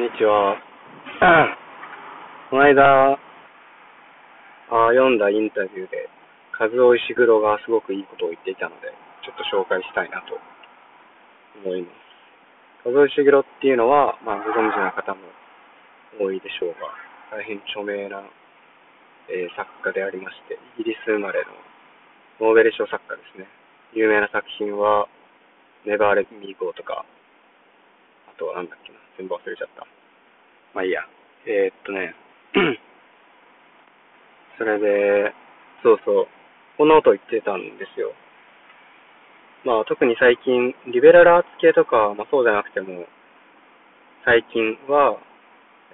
んにちは。この間、あ読んだインタビューで、和尾石黒がすごくいいことを言っていたので、ちょっと紹介したいなと思います。和尾石黒っていうのは、まあ、ご存知の方も多いでしょうが、大変著名な、えー、作家でありまして、イギリス生まれのノーベル賞作家ですね。有名な作品は、ネバーレミーゴーとか、あとはなんだっけな、全部忘れちゃった。まあいいや。えー、っとね、それで、そうそう、こんなこと言ってたんですよ。まあ特に最近、リベラルアーツ系とか、まあそうじゃなくても、最近は、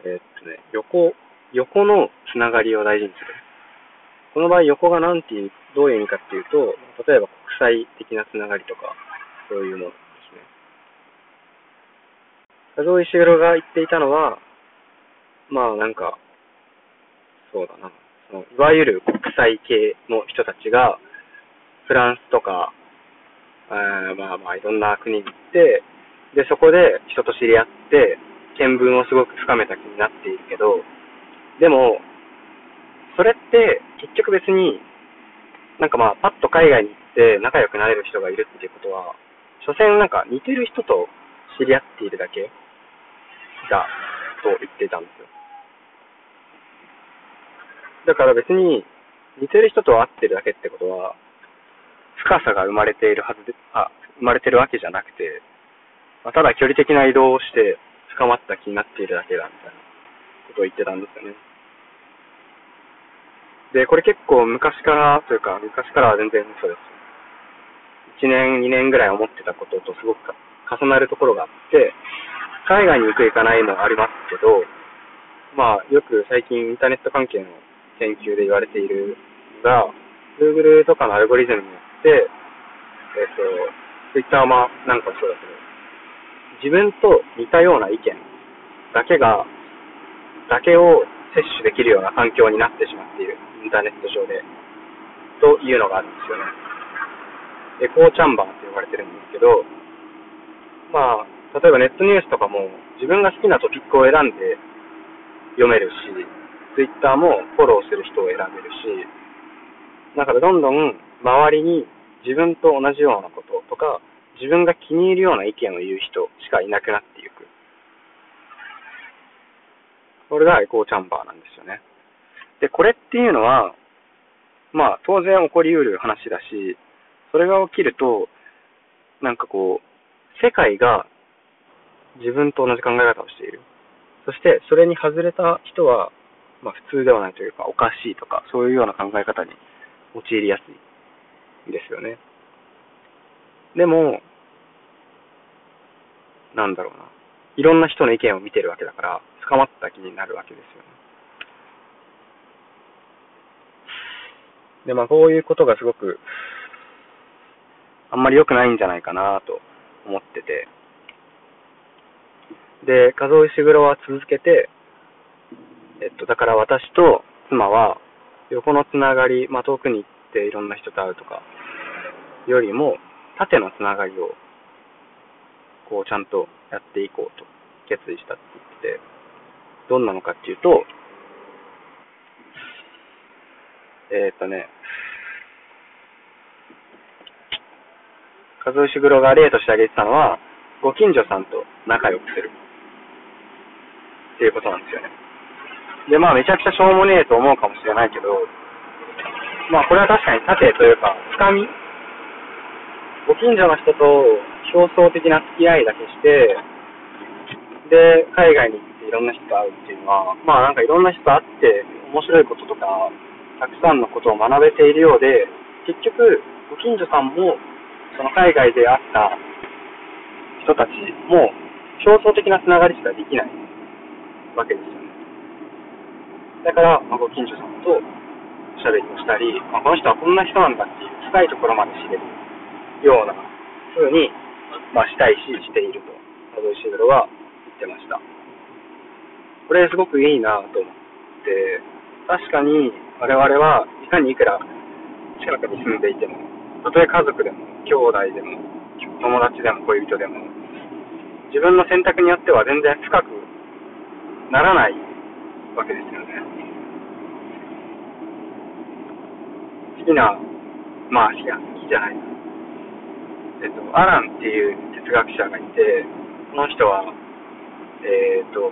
えー、っとね、横、横のつながりを大事にする。この場合、横が何ていう、どういう意味かっていうと、例えば国際的なつながりとか、そういうもの佐藤石黒が言っていたのは、まあなんか、そうだな。そのいわゆる国際系の人たちが、フランスとか、あまあまあいろんな国に行って、で、そこで人と知り合って、見聞をすごく深めた気になっているけど、でも、それって結局別に、なんかまあパッと海外に行って仲良くなれる人がいるっていうことは、所詮なんか似てる人と知り合っているだけだと言っていたんですよ。だから別に似てる人と会ってるだけってことは、深さが生まれているはずで、あ、生まれてるわけじゃなくて、まあ、ただ距離的な移動をして深まった気になっているだけだみたいなことを言ってたんですよね。で、これ結構昔からというか、昔からは全然そうです。1年、2年ぐらい思ってたこととすごく重なるところがあって、海外に行く行かないもありますけど、まあ、よく最近インターネット関係の研究で言われているのが、Google とかのアルゴリズムによって、えっ、ー、と、Twitter もなんかそうだけど、自分と似たような意見だけが、だけを摂取できるような環境になってしまっている。インターネット上で。というのがあるんですよね。エコーチャンバーって呼ばれてるんですけど、まあ、例えばネットニュースとかも自分が好きなトピックを選んで読めるし、ツイッターもフォローする人を選べるし、だからどんどん周りに自分と同じようなこととか、自分が気に入るような意見を言う人しかいなくなっていく。これがエコーチャンバーなんですよね。で、これっていうのは、まあ当然起こりうる話だし、それが起きると、なんかこう、世界が自分と同じ考え方をしている。そして、それに外れた人は、まあ、普通ではないというか、おかしいとか、そういうような考え方に陥りやすいですよね。でも、なんだろうな。いろんな人の意見を見てるわけだから、深まった気になるわけですよね。で、まあ、こういうことがすごく、あんまり良くないんじゃないかなと思ってて。で、画像石黒は続けて、えっと、だから私と妻は、横のつながり、まあ、遠くに行っていろんな人と会うとか、よりも、縦のつながりを、こう、ちゃんとやっていこうと決意したって言ってて、どんなのかっていうと、えー、っとね、和牛黒が例として挙げてたのは、ご近所さんと仲良くする。っていうことなんですよね。で、まあめちゃくちゃしょうもねえと思うかもしれないけど、まあこれは確かに盾というか、つかみ。ご近所の人と表層的な付き合いだけして、で、海外に行っていろんな人と会うっていうのは、まあなんかいろんな人と会って面白いこととか、たくさんのことを学べているようで、結局、ご近所さんも、その海外で会った人たちも、表層的なつながりしかできないわけですよね。だから、まあ、ご近所さんとおしゃべりをしたり、まあ、この人はこんな人なんだっていう深いところまで知れるような風に、まあ、したいし、していると、佐藤石黒は言ってました。これすごくいいなと思って、確かに我々はいかにいくら近くに住んでいても、たとえ家族でも、兄弟でも、友達でも恋人でも、自分の選択によっては全然深くならないわけですよね。好きな、まあ、好きじゃない。えっと、アランっていう哲学者がいて、この人は、えっ、と、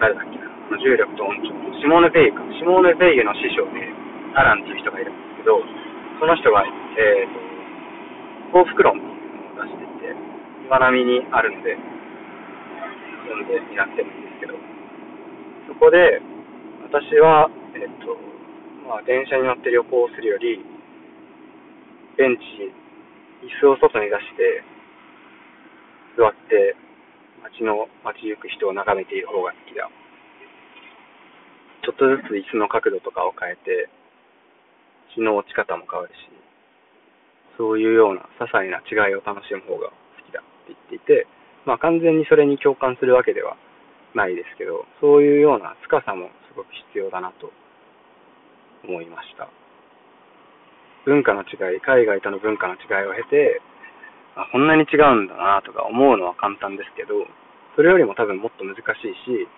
誰だっけな、重力と音調のシモーネ・ベイユか。シモーネ・ベイユの師匠で、アランっていう人がいるんですけど、その人が、えっ、と、幸福論っていうのを出していて、岩波にあるんで、読んでやってるんですけど、そこで、私は、えっ、と、まあ、電車に乗って旅行をするより、ベンチ、椅子を外に出して、座って、街の、街行く人を眺めている方が好きだ。ちょっとずつ椅子の角度とかを変えて、日の落ち方も変わるし、そういうような些細な違いを楽しむ方が好きだって言っていて、まあ完全にそれに共感するわけではないですけど、そういうような深さもすごく必要だなと思いました。文化の違い、海外との文化の違いを経て、あこんなに違うんだなとか思うのは簡単ですけど、それよりも多分もっと難しいし、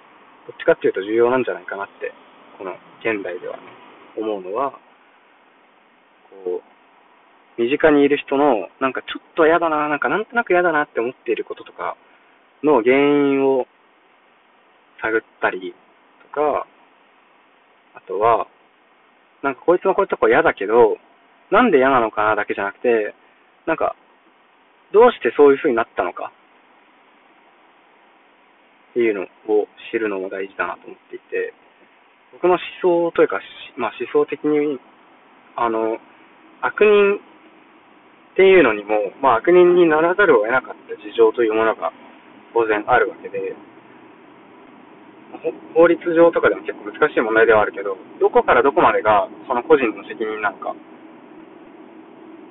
どっちかっていうと重要なんじゃないかなって、この現代ではね、思うのは、こう、身近にいる人の、なんかちょっと嫌だな、なんかなんとなく嫌だなって思っていることとかの原因を探ったりとか、あとは、なんかこいつのこういうとこ嫌だけど、なんで嫌なのかなだけじゃなくて、なんかどうしてそういう風になったのかっていうのを知るのも大事だなと思っていて、僕の思想というか、まあ、思想的に、あの、悪人っていうのにも、まあ、悪人にならざるを得なかった事情というものが当然あるわけで、法律上とかでも結構難しい問題ではあるけど、どこからどこまでがその個人の責任なのか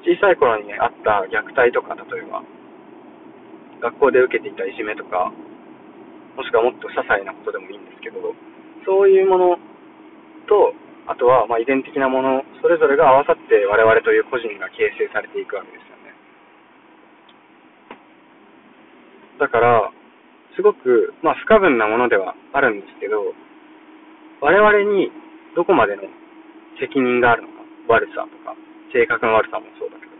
小さい頃にあった虐待とか、例えば、学校で受けていたいじめとか、もしくはもっと些細なことでもいいんですけど、そういうものと、あとはまあ遺伝的なもの、それぞれが合わさって我々という個人が形成されていくわけですよね。だから、すごく、まあ、不可分なものではあるんですけど、我々にどこまでの責任があるのか、悪さとか、性格の悪さもそうだけど。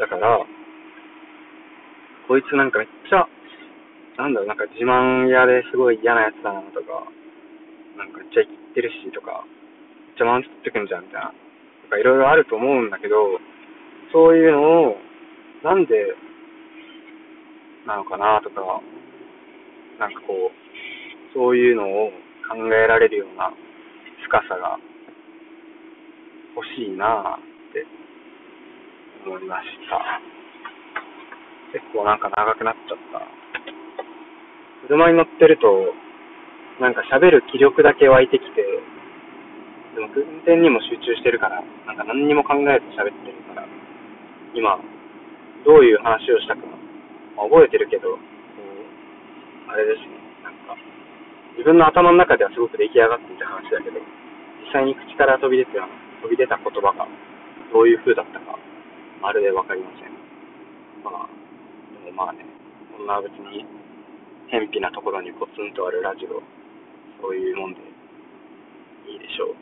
だから、こいつなんかめっちゃ、なんだろう、なんか自慢屋ですごい嫌なやつだなとか、なんかめっちゃ生きってるしとか、めっちゃマウント取ってくんじゃんみたいな、とかいろいろあると思うんだけど、そういうのを、なんで、なのかなとか、なんかこう、そういうのを考えられるような深さが欲しいなって思いました。結構なんか長くなっちゃった。車に乗ってると、なんか喋る気力だけ湧いてきて、でも運転にも集中してるから、なんか何にも考えず喋ってるから、今、どういう話をしたか、まあ、覚えてるけど、あれですね、なんか、自分の頭の中ではすごく出来上がっていた話だけど、実際に口から飛び出て飛び出た言葉がどういう風だったか、まるでわかりません。まあ、でもまあね、こんな別に、偏僻なところにポツンとあるラジオ、そういうもんでいいでしょう。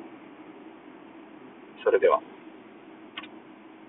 それでは。